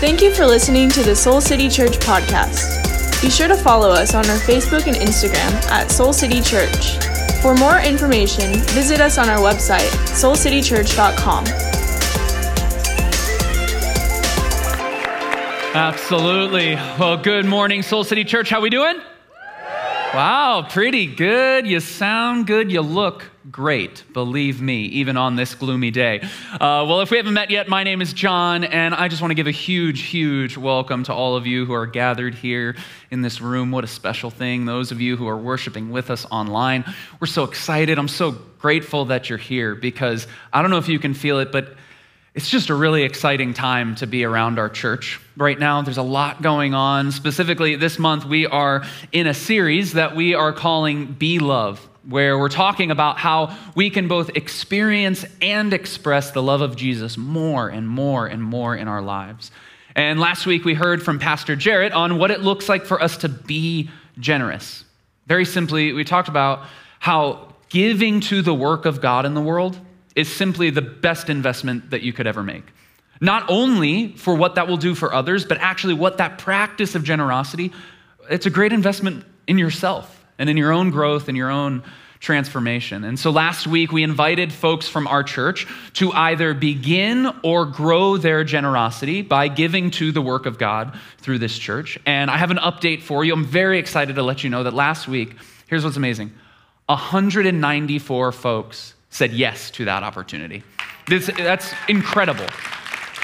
Thank you for listening to the Soul City Church podcast. Be sure to follow us on our Facebook and Instagram at Soul City Church. For more information, visit us on our website, soulcitychurch.com. Absolutely. Well, good morning, Soul City Church. How we doing? Wow, pretty good. You sound good. You look great. Believe me, even on this gloomy day. Uh, well, if we haven't met yet, my name is John, and I just want to give a huge, huge welcome to all of you who are gathered here in this room. What a special thing. Those of you who are worshiping with us online, we're so excited. I'm so grateful that you're here because I don't know if you can feel it, but it's just a really exciting time to be around our church right now. There's a lot going on. Specifically, this month, we are in a series that we are calling Be Love, where we're talking about how we can both experience and express the love of Jesus more and more and more in our lives. And last week, we heard from Pastor Jarrett on what it looks like for us to be generous. Very simply, we talked about how giving to the work of God in the world is simply the best investment that you could ever make. Not only for what that will do for others, but actually what that practice of generosity, it's a great investment in yourself and in your own growth and your own transformation. And so last week we invited folks from our church to either begin or grow their generosity by giving to the work of God through this church. And I have an update for you. I'm very excited to let you know that last week, here's what's amazing 194 folks said yes to that opportunity. This, that's incredible.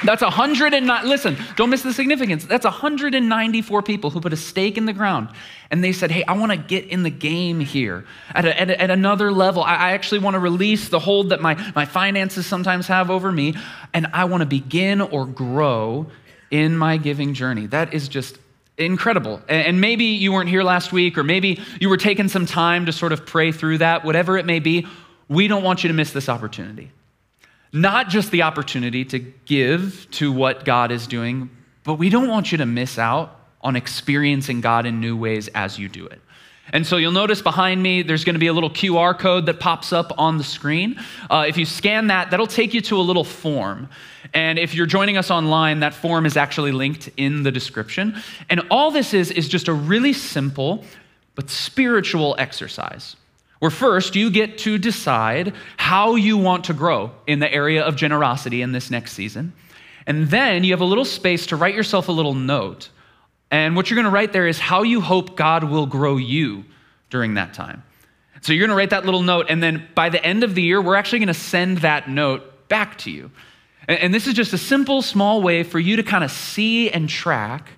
That's 109. Listen, don't miss the significance. That's 194 people who put a stake in the ground and they said, Hey, I want to get in the game here at, a, at, a, at another level. I, I actually want to release the hold that my, my finances sometimes have over me, and I want to begin or grow in my giving journey. That is just incredible. And maybe you weren't here last week, or maybe you were taking some time to sort of pray through that, whatever it may be we don't want you to miss this opportunity. Not just the opportunity to give to what God is doing, but we don't want you to miss out on experiencing God in new ways as you do it. And so you'll notice behind me, there's going to be a little QR code that pops up on the screen. Uh, if you scan that, that'll take you to a little form. And if you're joining us online, that form is actually linked in the description. And all this is, is just a really simple but spiritual exercise where first you get to decide how you want to grow in the area of generosity in this next season. And then you have a little space to write yourself a little note. And what you're going to write there is how you hope God will grow you during that time. So you're going to write that little note, and then by the end of the year, we're actually going to send that note back to you. And this is just a simple, small way for you to kind of see and track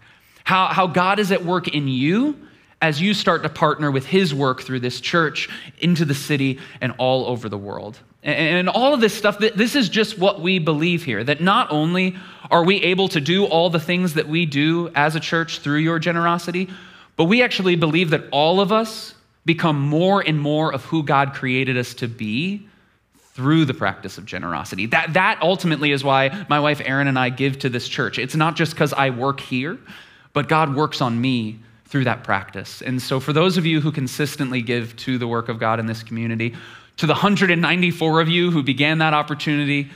how, how God is at work in you as you start to partner with his work through this church into the city and all over the world. And all of this stuff, this is just what we believe here that not only are we able to do all the things that we do as a church through your generosity, but we actually believe that all of us become more and more of who God created us to be through the practice of generosity. That, that ultimately is why my wife Erin and I give to this church. It's not just because I work here, but God works on me through that practice. And so, for those of you who consistently give to the work of God in this community, to the 194 of you who began that opportunity,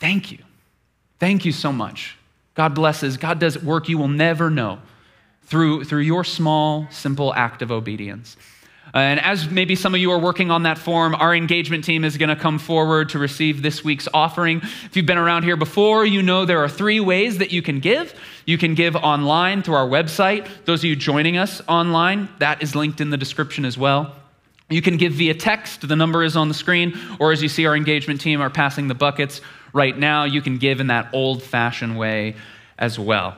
thank you. Thank you so much. God blesses. God does work you will never know through, through your small, simple act of obedience. Uh, and as maybe some of you are working on that form, our engagement team is going to come forward to receive this week's offering. If you've been around here before, you know there are three ways that you can give. You can give online through our website. Those of you joining us online, that is linked in the description as well. You can give via text, the number is on the screen, or as you see, our engagement team are passing the buckets right now. You can give in that old fashioned way as well.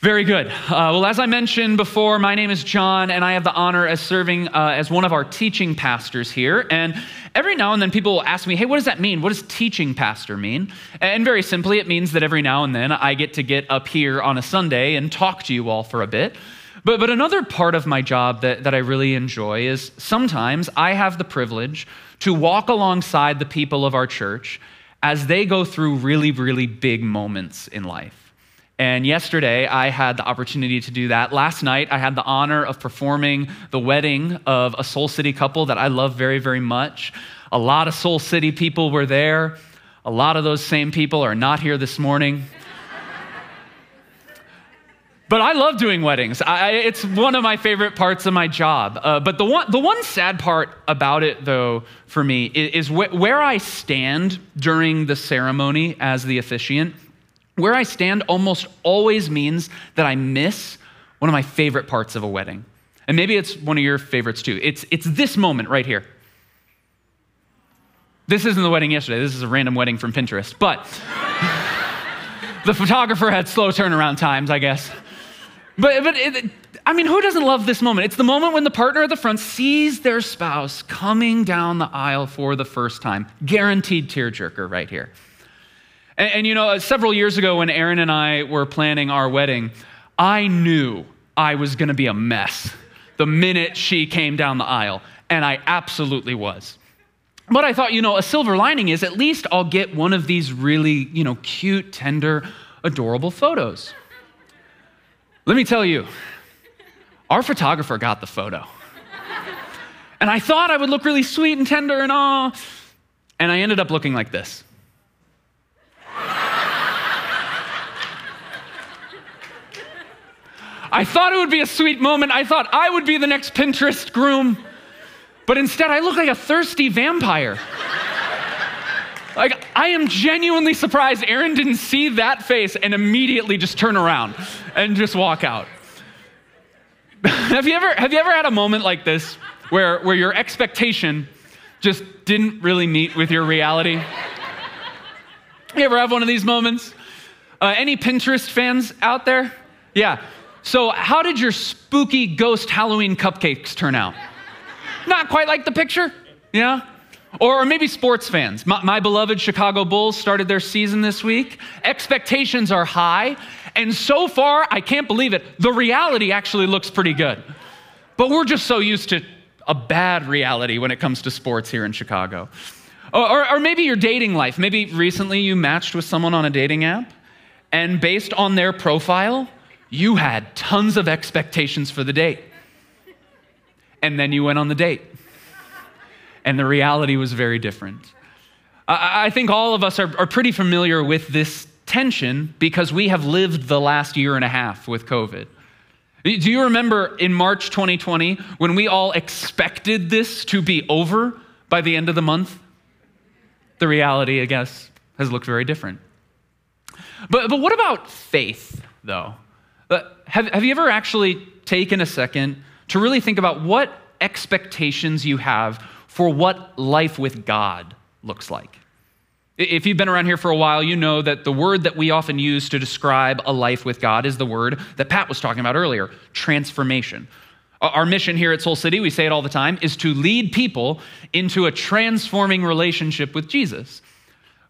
Very good. Uh, well, as I mentioned before, my name is John, and I have the honor as serving uh, as one of our teaching pastors here. And every now and then people will ask me, hey, what does that mean? What does teaching pastor mean? And very simply, it means that every now and then I get to get up here on a Sunday and talk to you all for a bit. But, but another part of my job that, that I really enjoy is sometimes I have the privilege to walk alongside the people of our church as they go through really, really big moments in life. And yesterday, I had the opportunity to do that. Last night, I had the honor of performing the wedding of a Soul City couple that I love very, very much. A lot of Soul City people were there. A lot of those same people are not here this morning. But I love doing weddings. I, it's one of my favorite parts of my job. Uh, but the one, the one sad part about it, though, for me, is, wh- where I stand during the ceremony as the officiant. Where I stand almost always means that I miss one of my favorite parts of a wedding. And maybe it's one of your favorites too. It's, it's this moment right here. This isn't the wedding yesterday. This is a random wedding from Pinterest. But the photographer had slow turnaround times, I guess. But, but it, I mean, who doesn't love this moment? It's the moment when the partner at the front sees their spouse coming down the aisle for the first time. Guaranteed tearjerker right here. And, and you know, uh, several years ago when Erin and I were planning our wedding, I knew I was going to be a mess the minute she came down the aisle, and I absolutely was. But I thought, you know, a silver lining is at least I'll get one of these really, you know, cute, tender, adorable photos. Let me tell you, our photographer got the photo. And I thought I would look really sweet and tender and all, and I ended up looking like this. I thought it would be a sweet moment. I thought I would be the next Pinterest groom. But instead, I look like a thirsty vampire. Like, I am genuinely surprised Erin didn't see that face and immediately just turn around and just walk out. have, you ever, have you ever had a moment like this where, where your expectation just didn't really meet with your reality? You ever have one of these moments? Uh, any Pinterest fans out there? Yeah. So, how did your spooky ghost Halloween cupcakes turn out? Not quite like the picture? Yeah? Or maybe sports fans. My, my, beloved Chicago Bulls started their season this week. Expectations are high. And so far, I can't believe it, the reality actually looks pretty good. But we're just so used to a bad reality when it comes to sports here in Chicago. Or, or, or maybe your dating life. Maybe recently you matched with someone on a dating app, and based on their profile, you had tons of expectations for the date. And then you went on the date and the reality was very different. I, I think all of us are, are pretty familiar with this tension because we have lived the last year and a half with COVID. Do you remember in March 2020 when we all expected this to be over by the end of the month? The reality, I guess, has looked very different. But, but what about faith, though? Uh, have, have you ever actually taken a second to really think about what expectations you have for what life with God looks like. If you've been around here for a while, you know that the word that we often use to describe a life with God is the word that Pat was talking about earlier transformation. Our mission here at Soul City, we say it all the time, is to lead people into a transforming relationship with Jesus.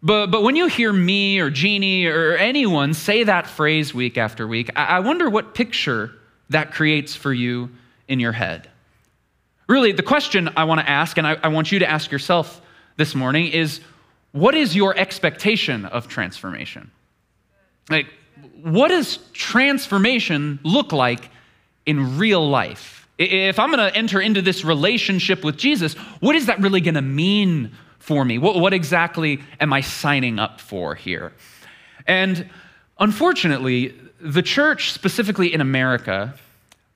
But, but when you hear me or Jeannie or anyone say that phrase week after week, I wonder what picture that creates for you in your head. Really, the question I want to ask, and I, I want you to ask yourself this morning, is what is your expectation of transformation? Like, what does transformation look like in real life? If I'm going to enter into this relationship with Jesus, what is that really going to mean for me? What, what, exactly am I signing up for here? And unfortunately, the church, specifically in America,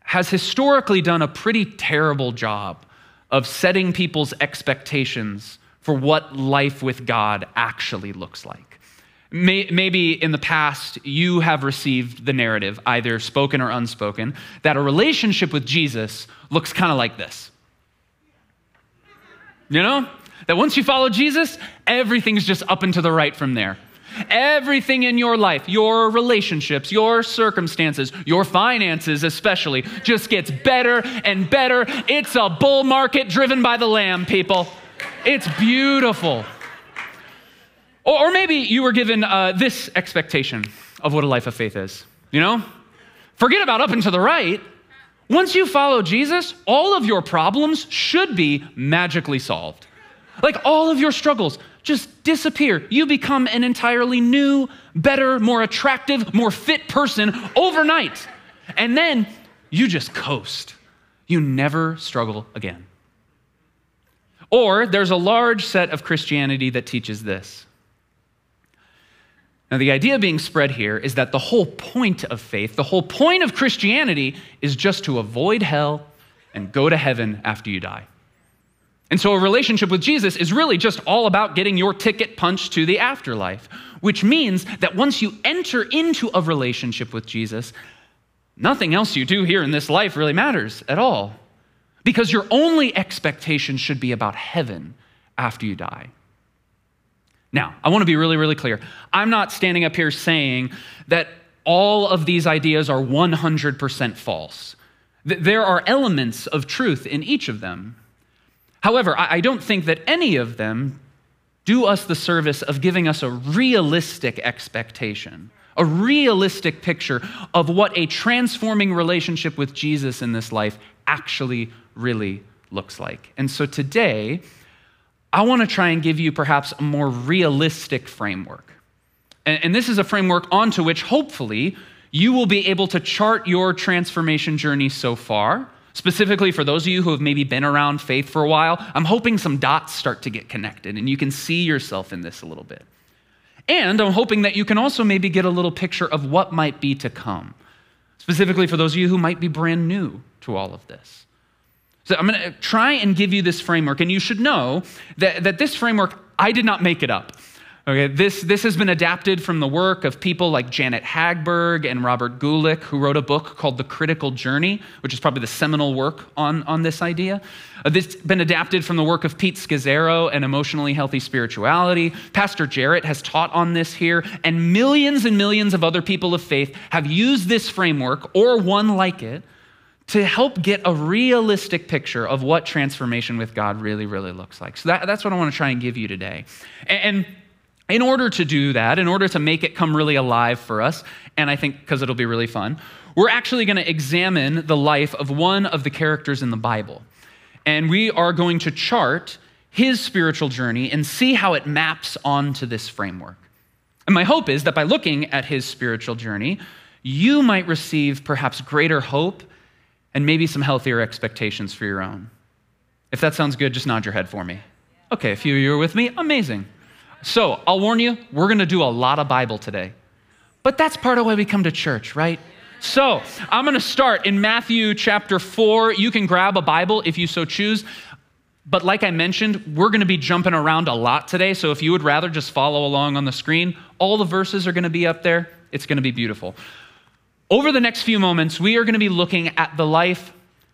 has historically done a pretty terrible job of setting people's expectations for what life with God actually looks like. Maybe in the past, you have received the narrative, either spoken or unspoken, that a relationship with Jesus looks kind of like this. You know? That once you follow Jesus, everything's just up and to the right from there. Everything in your life, your relationships, your circumstances, your finances especially, just gets better and better. It's a bull market driven by the lamb, people. It's beautiful. Or, maybe you were given uh, this expectation of what a life of faith is. You know? Forget about up and to the right. Once you follow Jesus, all of your problems should be magically solved. Like all of your struggles just disappear. You become an entirely new, better, more attractive, more fit person overnight. And then you just coast. You never struggle again. Or there's a large set of Christianity that teaches this Now, the idea being spread here is that the whole point of faith, the whole point of Christianity, is just to avoid hell and go to heaven after you die. And so, a relationship with Jesus is really just all about getting your ticket punched to the afterlife, which means that once you enter into a relationship with Jesus, nothing else you do here in this life really matters at all. Because your only expectation should be about heaven after you die. Now, I want to be really, really clear. I'm not standing up here saying that all of these ideas are 100% false. There are elements of truth in each of them. However, I don't think that any of them do us the service of giving us a realistic expectation, a realistic picture of what a transforming relationship with Jesus in this life actually really looks like. And so today, I want to try and give you perhaps a more realistic framework. And, this is a framework onto which hopefully you will be able to chart your transformation journey so far. Specifically, for those of you who have maybe been around faith for a while, I'm hoping some dots start to get connected and you can see yourself in this a little bit. And I'm hoping that you can also maybe get a little picture of what might be to come, specifically for those of you who might be brand new to all of this. So I'm going to try and give you this framework, and you should know that, that this framework, I did not make it up. Okay, this, this has been adapted from the work of people like Janet Hagberg and Robert Guelich, who wrote a book called The Critical Journey, which is probably the seminal work on, on this idea. Uh, this has been adapted from the work of Pete Scazzero and Emotionally Healthy Spirituality. Pastor Jarrett has taught on this here, and millions and millions of other people of faith have used this framework or one like it to help get a realistic picture of what transformation with God really, really looks like. So that, that's what I want to try and give you today. And, in order to do that, in order to make it come really alive for us, and I think because it'll be really fun, we're actually going to examine the life of one of the characters in the Bible. And we are going to chart his spiritual journey and see how it maps onto this framework. And my hope is that by looking at his spiritual journey, you might receive perhaps greater hope and maybe some healthier expectations for your own. If that sounds good, just nod your head for me. Okay, a few of you are with me. Amazing. So I'll warn you, we're going to do a lot of Bible today. But that's part of why we come to church, right? So I'm going to start in Matthew chapter 4. You can grab a Bible if you so choose. But like I mentioned, we're going to be jumping around a lot today. So if you would rather just follow along on the screen, all the verses are going to be up there. It's going to be beautiful. Over the next few moments, we are going to be looking at the life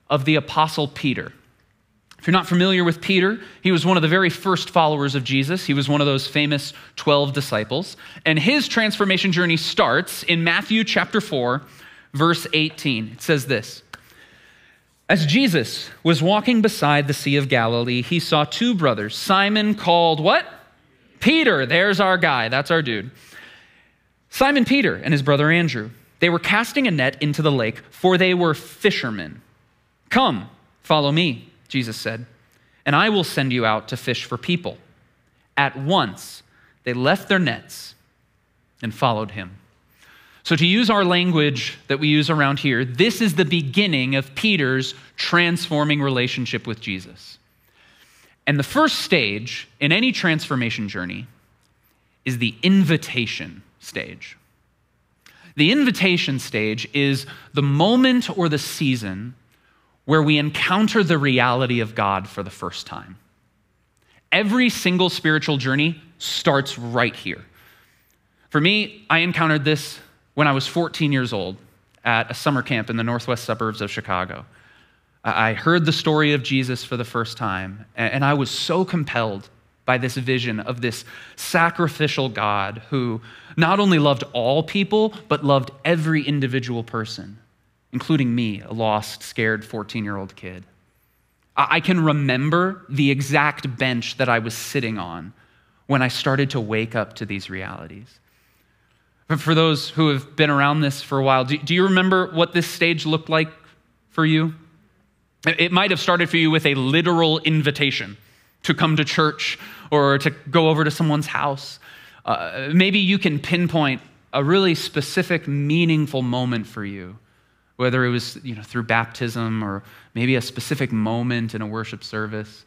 of the Apostle Peter. If you're not familiar with Peter, he was one of the very first followers of Jesus. He was one of those famous 12 disciples. And his transformation journey starts in Matthew chapter 4, verse 18. It says this As Jesus was walking beside the Sea of Galilee, he saw two brothers, Simon called what? Peter. There's our guy. That's our dude. Simon Peter and his brother Andrew. They were casting a net into the lake, for they were fishermen. Come, follow me, Jesus said, and I will send you out to fish for people. At once, they left their nets and followed him. So, to use our language that we use around here, this is the beginning of Peter's transforming relationship with Jesus. And the first stage in any transformation journey is the invitation stage. The invitation stage is the moment or the season where we encounter the reality of God for the first time. Every single spiritual journey starts right here. For me, I encountered this when I was 14 years old at a summer camp in the northwest suburbs of Chicago. I heard the story of Jesus for the first time, and I was so compelled by this vision of this sacrificial God who not only loved all people, but loved every individual person, including me, a lost, scared 14 year old kid. I can remember the exact bench that I was sitting on when I started to wake up to these realities. But for those who have been around this for a while, do, do you remember what this stage looked like for you? It might have started for you with a literal invitation to come to church or to go over to someone's house. Uh, maybe you can pinpoint a really specific, meaningful moment for you, whether it was you know, through baptism or maybe a specific moment in a worship service.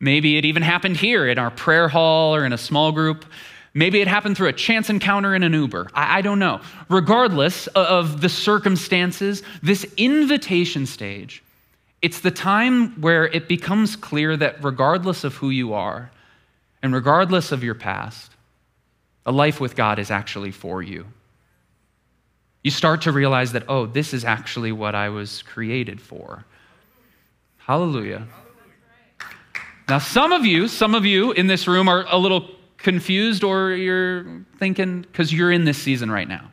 Maybe it even happened here in our prayer hall or in a small group. Maybe it happened through a chance encounter in an Uber. I, I don't know. Regardless of the circumstances, this invitation stage, it's the time where it becomes clear that regardless of who you are and regardless of your past, a life with God is actually for you. You start to realize that, oh, this is actually what I was created for. Hallelujah. Now, some of you, some of you in this room are a little confused or you're thinking, because you're in this season right now.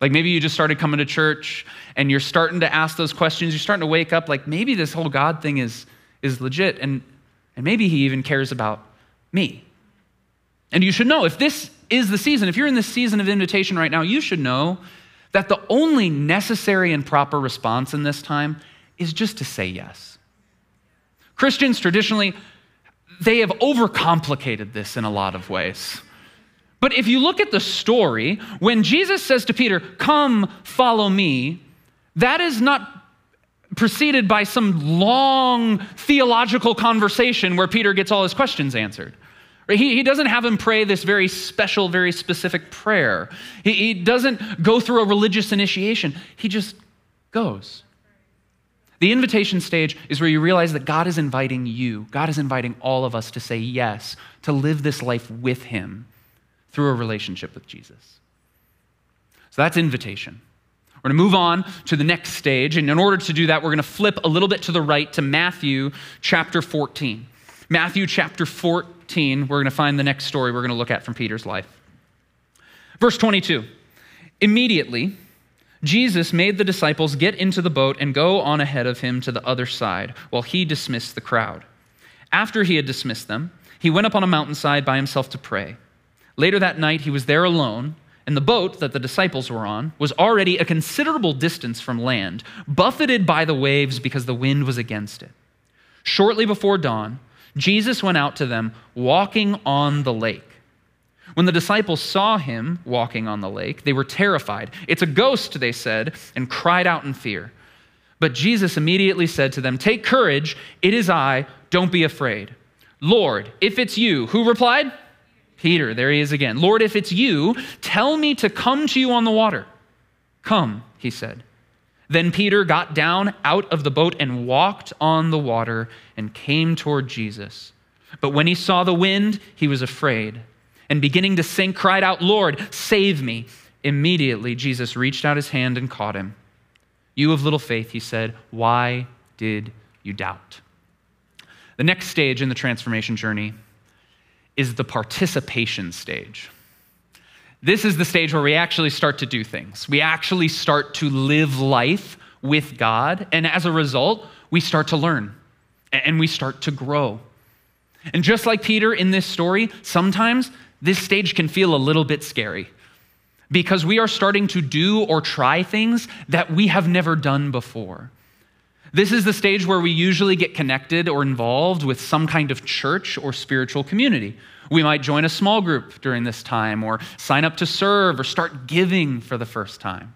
Like maybe you just started coming to church and you're starting to ask those questions. You're starting to wake up like maybe this whole God thing is, is legit and, and maybe he even cares about me. And you should know if this is the season, if you're in this season of invitation right now, you should know that the only necessary and proper response in this time is just to say yes. Christians traditionally, they have overcomplicated this in a lot of ways. But if you look at the story, when Jesus says to Peter, Come, follow me, that is not preceded by some long theological conversation where Peter gets all his questions answered. He, he doesn't have him pray this very special, very specific prayer. He, he doesn't go through a religious initiation. He just goes. The invitation stage is where you realize that God is inviting you, God is inviting all of us to say yes, to live this life with Him through a relationship with Jesus. So that's invitation. We're going to move on to the next stage. And in order to do that, we're going to flip a little bit to the right to Matthew chapter 14. Matthew chapter 14, we're going to find the next story we're going to look at from Peter's life. Verse 22 Immediately, Jesus made the disciples get into the boat and go on ahead of him to the other side while he dismissed the crowd. After he had dismissed them, he went up on a mountainside by himself to pray. Later that night, he was there alone, and the boat that the disciples were on was already a considerable distance from land, buffeted by the waves because the wind was against it. Shortly before dawn, Jesus went out to them walking on the lake. When the disciples saw him walking on the lake, they were terrified. It's a ghost, they said, and cried out in fear. But Jesus immediately said to them, Take courage, it is I, don't be afraid. Lord, if it's you, who replied? Peter, there he is again. Lord, if it's you, tell me to come to you on the water. Come, he said. Then Peter got down out of the boat and walked on the water and came toward Jesus. But when he saw the wind, he was afraid and beginning to sink, cried out, Lord, save me. Immediately, Jesus reached out his hand and caught him. You of little faith, he said, why did you doubt? The next stage in the transformation journey is the participation stage. This is the stage where we actually start to do things. We actually start to live life with God. And as a result, we start to learn and we start to grow. And just like Peter in this story, sometimes this stage can feel a little bit scary because we are starting to do or try things that we have never done before. This is the stage where we usually get connected or involved with some kind of church or spiritual community. We might join a small group during this time or sign up to serve or start giving for the first time.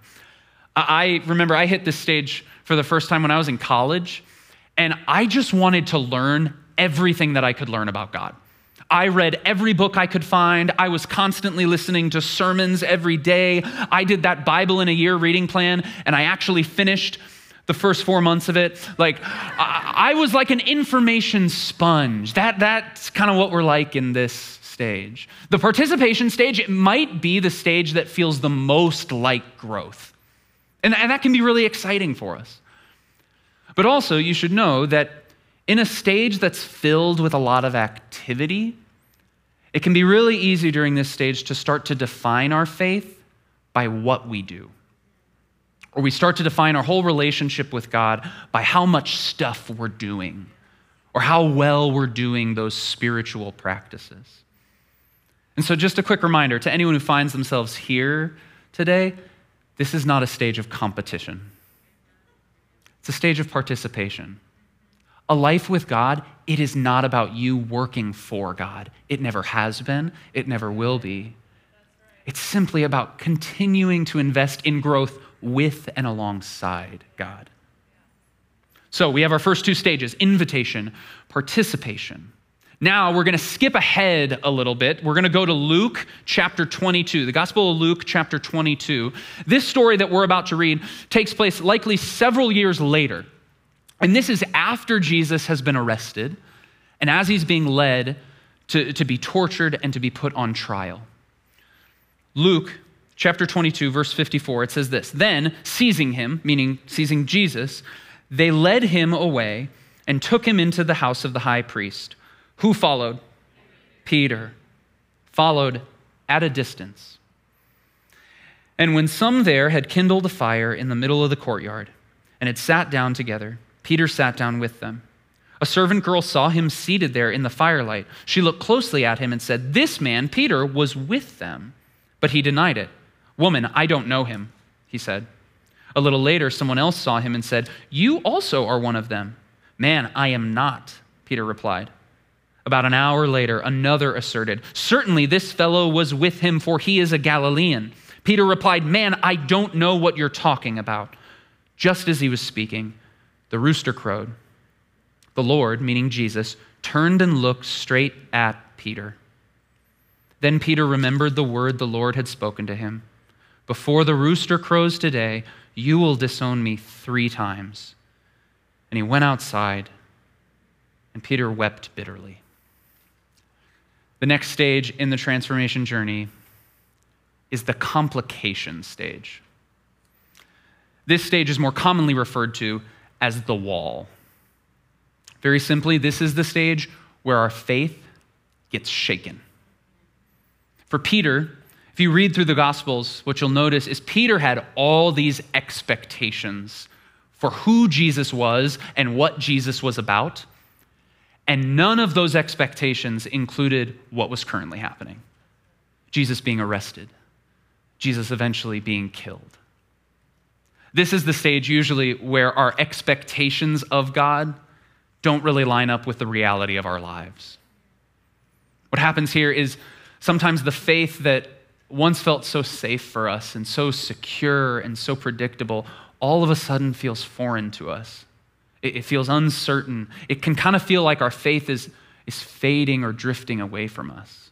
I remember I hit this stage for the first time when I was in college, and I just wanted to learn everything that I could learn about God. I read every book I could find. I was constantly listening to sermons every day. I did that Bible in a year reading plan, and I actually finished the first four months of it. Like, I, was like an information sponge. That, that's kind of what we're like in this stage. The participation stage, it might be the stage that feels the most like growth. And, and that can be really exciting for us. But also, you should know that in a stage that's filled with a lot of activity, it can be really easy during this stage to start to define our faith by what we do. Or we start to define our whole relationship with God by how much stuff we're doing or how well we're doing those spiritual practices. And so, just a quick reminder to anyone who finds themselves here today this is not a stage of competition, it's a stage of participation. A life with God, it is not about you working for God. It never has been, it never will be. It's simply about continuing to invest in growth with and alongside God. So we have our first two stages invitation, participation. Now we're going to skip ahead a little bit. We're going to go to Luke chapter 22, the Gospel of Luke chapter 22. This story that we're about to read takes place likely several years later. And this is after Jesus has been arrested and as he's being led to, to be tortured and to be put on trial. Luke chapter 22, verse 54, it says this Then, seizing him, meaning seizing Jesus, they led him away and took him into the house of the high priest who followed? Peter. Followed at a distance. And when some there had kindled a fire in the middle of the courtyard and had sat down together, Peter sat down with them. A servant girl saw him seated there in the firelight. She looked closely at him and said, This man, Peter, was with them. But he denied it. Woman, I don't know him, he said. A little later, someone else saw him and said, You also are one of them. Man, I am not, Peter replied. About an hour later, another asserted, Certainly this fellow was with him, for he is a Galilean. Peter replied, Man, I don't know what you're talking about. Just as he was speaking, the rooster crowed. The Lord, meaning Jesus, turned and looked straight at Peter. Then Peter remembered the word the Lord had spoken to him Before the rooster crows today, you will disown me three times. And he went outside, and Peter wept bitterly. The next stage in the transformation journey is the complication stage. This stage is more commonly referred to as the wall. Very simply, this is the stage where our faith gets shaken. For Peter, if you read through the Gospels, what you'll notice is Peter had all these expectations for who Jesus was and what Jesus was about. And none of those expectations included what was currently happening Jesus being arrested, Jesus eventually being killed. This is the stage usually where our expectations of God don't really line up with the reality of our lives. What happens here is sometimes the faith that once felt so safe for us and so secure and so predictable all of a sudden feels foreign to us. It, it feels uncertain. It can kind of feel like our faith is, is fading or drifting away from us.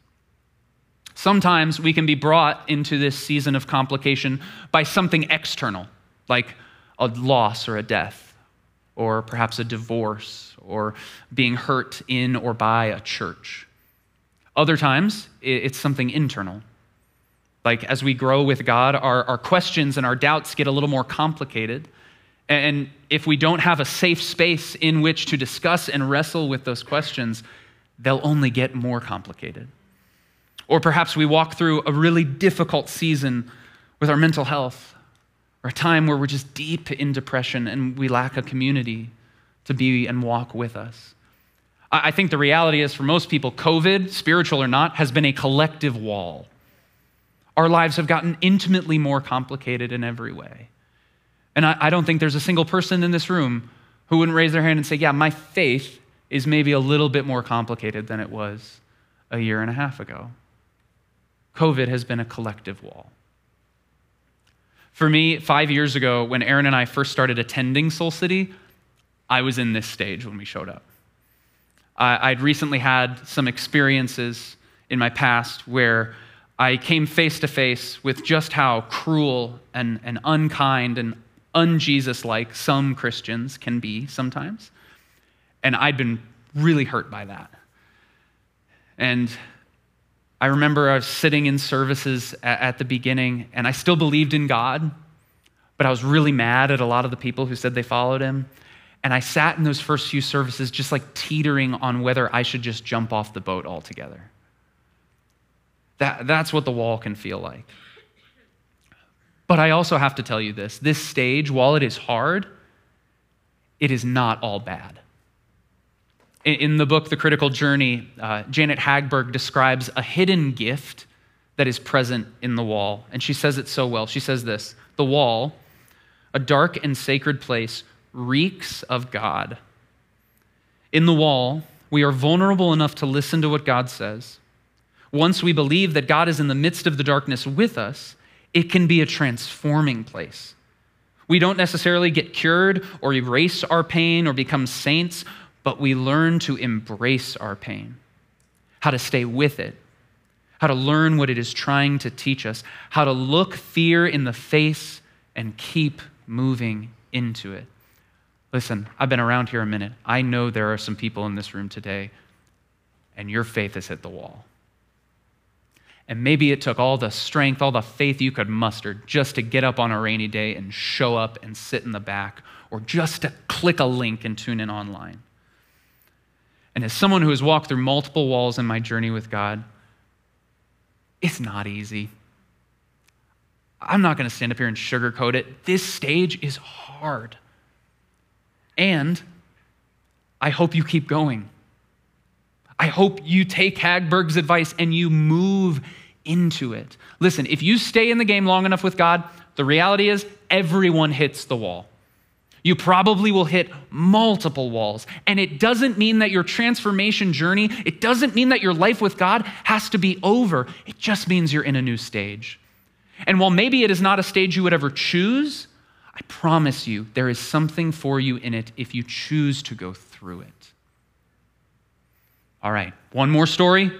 Sometimes we can be brought into this season of complication by something external, like a loss or a death, or perhaps a divorce, or being hurt in or by a church. Other times, it's something internal. Like as we grow with God, our, our questions and our doubts get a little more complicated. And if we don't have a safe space in which to discuss and wrestle with those questions, they'll only get more complicated. Or perhaps we walk through a really difficult season with our mental health, or a time where we're just deep in depression and we lack a community to be and walk with us. I think the reality is for most people, COVID, spiritual or not, has been a collective wall. Our lives have gotten intimately more complicated in every way. And I, I don't think there's a single person in this room who wouldn't raise their hand and say, Yeah, my faith is maybe a little bit more complicated than it was a year and a half ago. COVID has been a collective wall. For me, five years ago, when Erin and I first started attending Soul City, I was in this stage when we showed up. I'd recently had some experiences in my past where I came face to face with just how cruel and, and unkind and unJesus like some Christians can be sometimes. And I'd been really hurt by that. And I remember I was sitting in services at, at the beginning, and I still believed in God, but I was really mad at a lot of the people who said they followed him. And I sat in those first few services just like teetering on whether I should just jump off the boat altogether. That, that's what the wall can feel like. But I also have to tell you this this stage, while it is hard, it is not all bad. In the book, The Critical Journey, uh, Janet Hagberg describes a hidden gift that is present in the wall. And she says it so well. She says this The wall, a dark and sacred place, reeks of God. In the wall, we are vulnerable enough to listen to what God says. Once we believe that God is in the midst of the darkness with us, it can be a transforming place. We don't necessarily get cured or erase our pain or become saints, but we learn to embrace our pain. how to stay with it, how to learn what it is trying to teach us, how to look fear in the face and keep moving into it. Listen, I've been around here a minute. I know there are some people in this room today, and your faith has hit the wall. And maybe it took all the strength, all the faith you could muster just to get up on a rainy day and show up and sit in the back, or just to click a link and tune in online. And as someone who has walked through multiple walls in my journey with God, it's not easy. I'm not going to stand up here and sugarcoat it. This stage is hard. And I hope you keep going. I hope you take Hagberg's advice and you move into it. Listen, if you stay in the game long enough with God, the reality is everyone hits the wall. You probably will hit multiple walls. And it doesn't mean that your transformation journey, it doesn't mean that your life with God has to be over. It just means you're in a new stage. And while maybe it is not a stage you would ever choose, I promise you there is something for you in it if you choose to go through it. All right, one more story,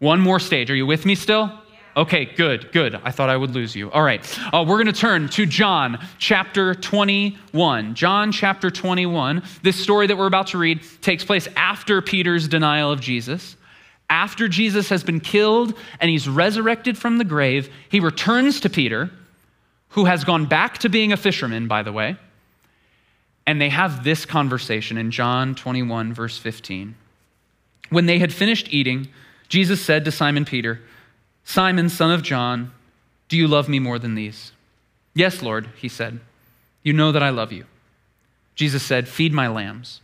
one more stage. Are you with me still? Okay, good, good. I thought I would lose you. All right, uh, we're going to turn to John chapter 21. John chapter 21. This story that we're about to read takes place after Peter's denial of Jesus. After Jesus has been killed and he's resurrected from the grave, he returns to Peter, who has gone back to being a fisherman, by the way. And they have this conversation in John 21, verse 15. When they had finished eating, Jesus said to Simon Peter, Simon, son of John, do you love me more than these? Yes, Lord, he said. You know that I love you. Jesus said, Feed my lambs.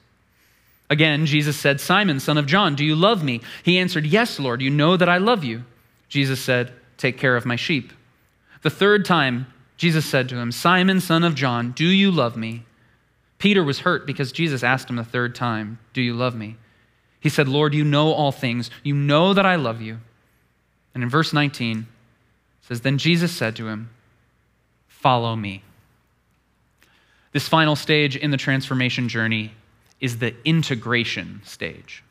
Again, Jesus said, Simon, son of John, do you love me? He answered, Yes, Lord, you know that I love you. Jesus said, Take care of my sheep. The third time, Jesus said to him, Simon, son of John, do you love me? Peter was hurt because Jesus asked him the third time, Do you love me? He said, Lord, you know all things. You know that I love you. And in verse 19, it says, Then Jesus said to him, Follow me. This final stage in the transformation journey is the integration stage.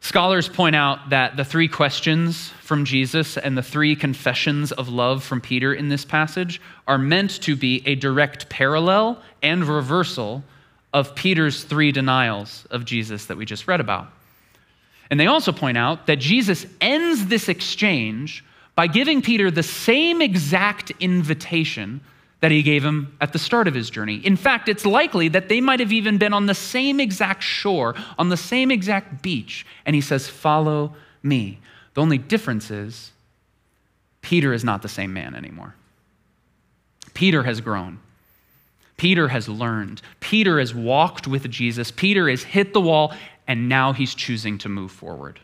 Scholars point out that the three questions from Jesus and the three confessions of love from Peter in this passage are meant to be a direct parallel and reversal of Peter's three denials of Jesus that we just read about. And they also point out that Jesus ends this exchange by giving Peter the same exact invitation that he gave him at the start of his journey. In fact, it's likely that they might have even been on the same exact shore, on the same exact beach. And he says, Follow me. The only difference is Peter is not the same man anymore. Peter has grown. Peter has learned. Peter has walked with Jesus. Peter has hit the wall, and now he's choosing to move forward.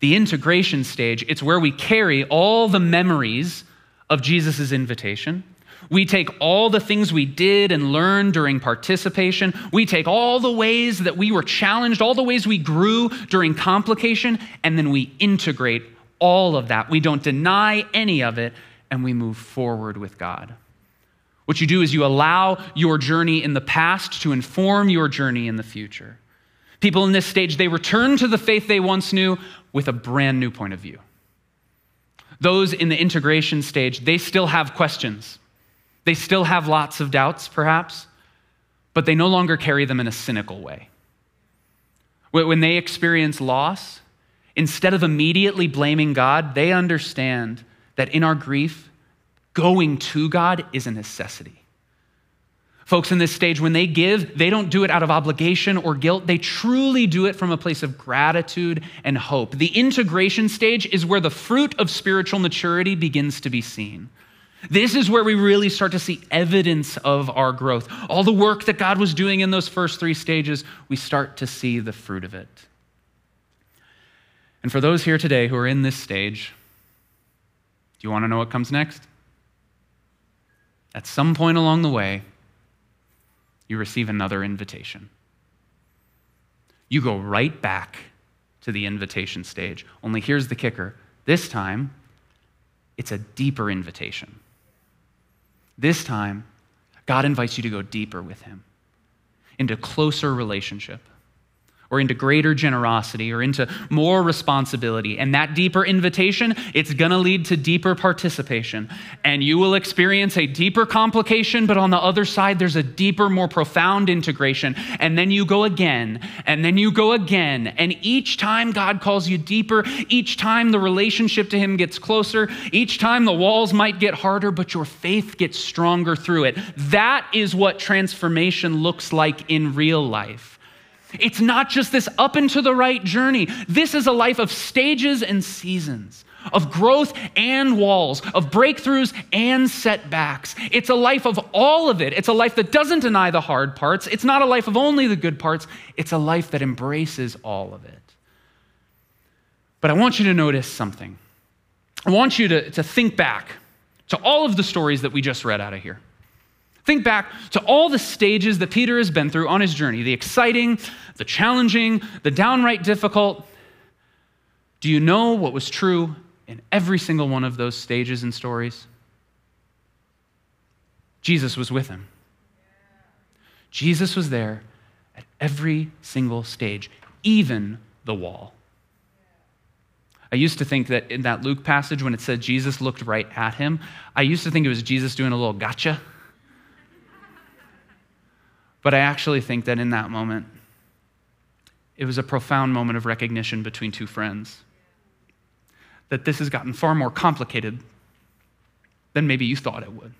The integration stage, it's where we carry all the memories of Jesus' invitation. We take all the things we did and learned during participation. We take all the ways that we were challenged, all the ways we grew during complication, and then we integrate all of that. We don't deny any of it, and we move forward with God. What you do is you allow your journey in the past to inform your journey in the future. People in this stage, they return to the faith they once knew with a brand new point of view. Those in the integration stage, they still have questions. They still have lots of doubts, perhaps, but they no longer carry them in a cynical way. When they experience loss, instead of immediately blaming God, they understand that in our grief, going to God is a necessity. Folks in this stage, when they give, they don't do it out of obligation or guilt. They truly do it from a place of gratitude and hope. The integration stage is where the fruit of spiritual maturity begins to be seen. This is where we really start to see evidence of our growth. All the work that God was doing in those first three stages, we start to see the fruit of it. And for those here today who are in this stage, do you want to know what comes next? At some point along the way, you receive another invitation. You go right back to the invitation stage. Only here's the kicker this time, it's a deeper invitation. This time, God invites you to go deeper with Him, into closer relationship, or into greater generosity or into more responsibility. And that deeper invitation, it's going to lead to deeper participation. And you will experience a deeper complication, but on the other side, there's a deeper, more profound integration. And then you go again, and then you go again. And each time God calls you deeper, each time the relationship to Him gets closer, each time the walls might get harder, but your faith gets stronger through it. That is what transformation looks like in real life. It's not just this up and to the right journey. This is a life of stages and seasons, of growth and walls, of breakthroughs and setbacks. It's a life of all of it. It's a life that doesn't deny the hard parts. It's not a life of only the good parts. It's a life that embraces all of it. But I want you to notice something. I want you to, to think back to all of the stories that we just read out of here. Think back to all the stages that Peter has been through on his journey the exciting, the challenging, the downright difficult. Do you know what was true in every single one of those stages and stories? Jesus was with him. Jesus was there at every single stage, even the wall. I used to think that in that Luke passage, when it said Jesus looked right at him, I used to think it was Jesus doing a little gotcha but I actually think that in that moment, it was a profound moment of recognition between two friends. That this has gotten far more complicated than maybe you thought it would.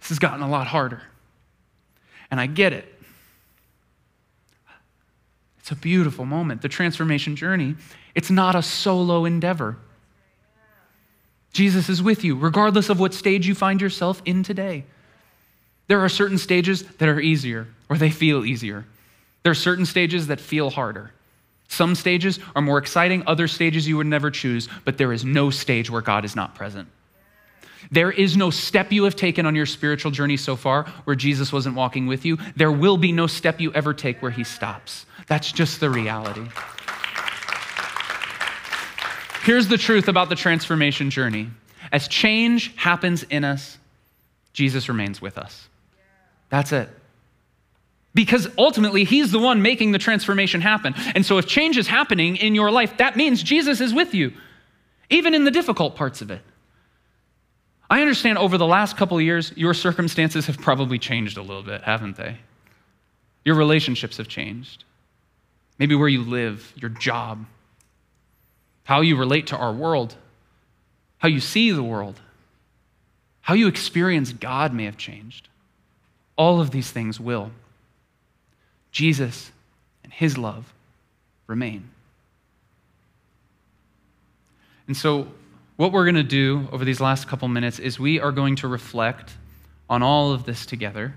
This has gotten a lot harder. And I get it. It's a beautiful moment. The transformation journey, it's not a solo endeavor. Jesus is with you, regardless of what stage you find yourself in today. There are certain stages that are easier or they feel easier. There are certain stages that feel harder. Some stages are more exciting, other stages you would never choose, but there is no stage where God is not present. There is no step you have taken on your spiritual journey so far where Jesus wasn't walking with you. There will be no step you ever take where he stops. That's just the reality. Here's the truth about the transformation journey as change happens in us, Jesus remains with us. That's it. Because ultimately, he's the one making the transformation happen. And so, if change is happening in your life, that means Jesus is with you, even in the difficult parts of it. I understand over the last couple of years, your circumstances have probably changed a little bit, haven't they? Your relationships have changed. Maybe where you live, your job, how you relate to our world, how you see the world, how you experience God may have changed. All of these things will. Jesus and his love remain. And so, what we're going to do over these last couple minutes is we are going to reflect on all of this together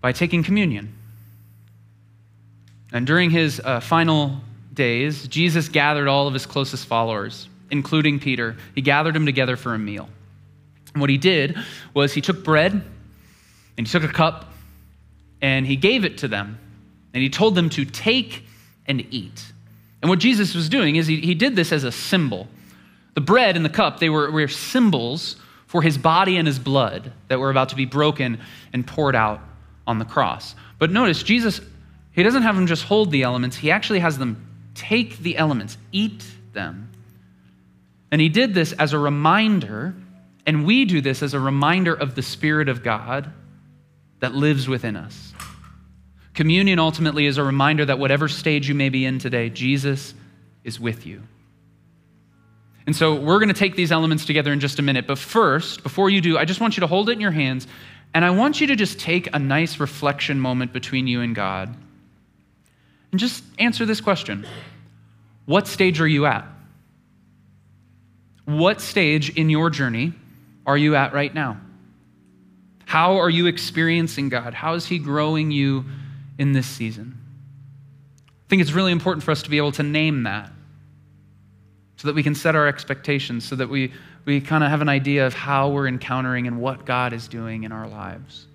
by taking communion. And during his uh, final days, Jesus gathered all of his closest followers, including Peter. He gathered them together for a meal. And what he did was he took bread and he took a cup and he gave it to them. And he told them to take and eat. And what Jesus was doing is he, he did this as a symbol. The bread and the cup, they were, were symbols for his body and his blood that were about to be broken and poured out on the cross. But notice, Jesus, he doesn't have them just hold the elements, he actually has them take the elements, eat them. And he did this as a reminder, and we do this as a reminder of the Spirit of God that lives within us. Communion ultimately is a reminder that whatever stage you may be in today, Jesus is with you. And so we're going to take these elements together in just a minute. But first, before you do, I just want you to hold it in your hands and I want you to just take a nice reflection moment between you and God and just answer this question What stage are you at? What stage in your journey are you at right now? How are you experiencing God? How is He growing you in this season? I think it's really important for us to be able to name that so that we can set our expectations, so that we, we kind of have an idea of how we're encountering and what God is doing in our lives.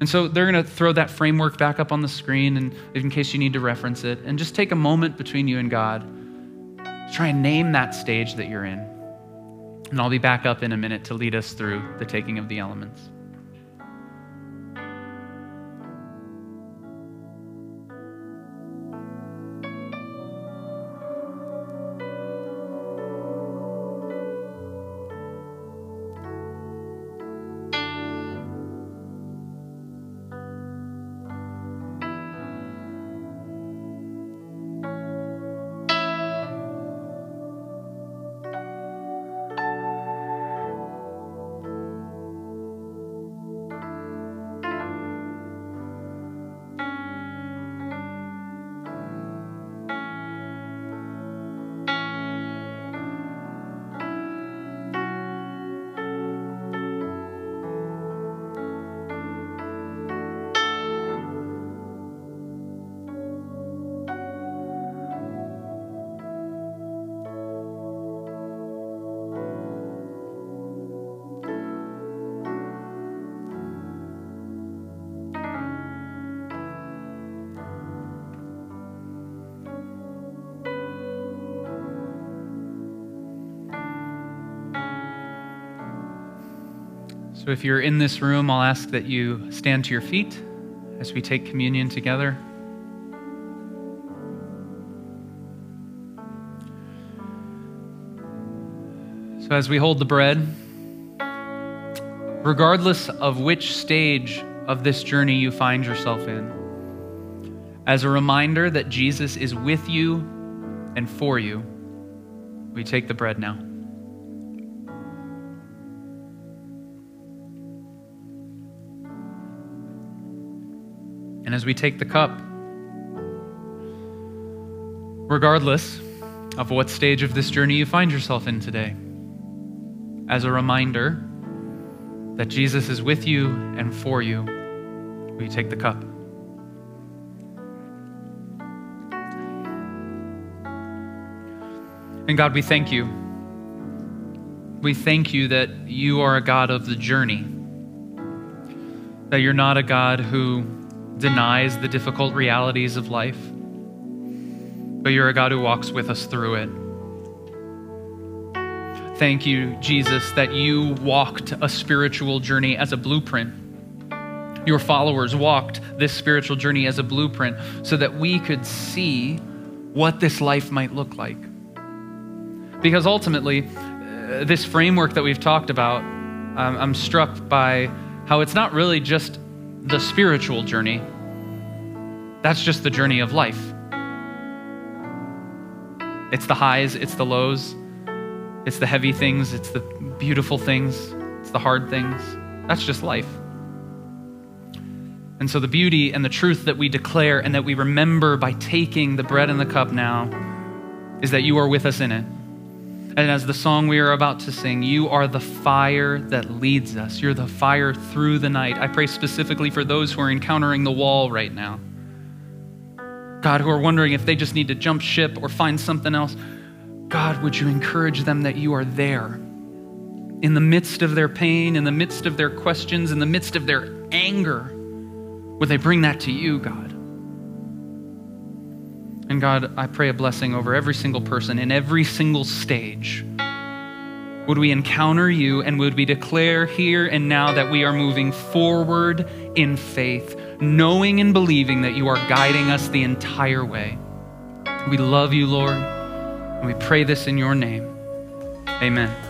And so they're going to throw that framework back up on the screen and in case you need to reference it and just take a moment between you and God. To try and name that stage that you're in. And I'll be back up in a minute to lead us through the taking of the elements. So if you're in this room, I'll ask that you stand to your feet as we take communion together. So as we hold the bread, regardless of which stage of this journey you find yourself in, as a reminder that Jesus is with you and for you, we take the bread now. And as we take the cup, regardless of what stage of this journey you find yourself in today, as a reminder that Jesus is with you and for you, we take the cup. And God, we thank you. We thank you that you are a God of the journey, that you're not a God who denies the difficult realities of life, but you're a God who walks with us through it. Thank you, Jesus, that you walked a spiritual journey as a blueprint. Your followers walked this spiritual journey as a blueprint so that we could see what this life might look like. Because ultimately, uh, this framework that we've talked about, um, I'm struck by how it's not really just the spiritual journey, that's just the journey of life. It's the highs, it's the lows, it's the heavy things, it's the beautiful things, it's the hard things. That's just life. And so, the beauty and the truth that we declare and that we remember by taking the bread and the cup now is that you are with us in it. And as the song we are about to sing, you are the fire that leads us. You're the fire through the night. I pray specifically for those who are encountering the wall right now. God, who are wondering if they just need to jump ship or find something else. God, would you encourage them that you are there in the midst of their pain, in the midst of their questions, in the midst of their anger? Would they bring that to you, God? And God, I pray a blessing over every single person in every single stage. Would we encounter you and would we declare here and now that we are moving forward in faith, knowing and believing that you are guiding us the entire way? We love you, Lord, and we pray this in your name. Amen.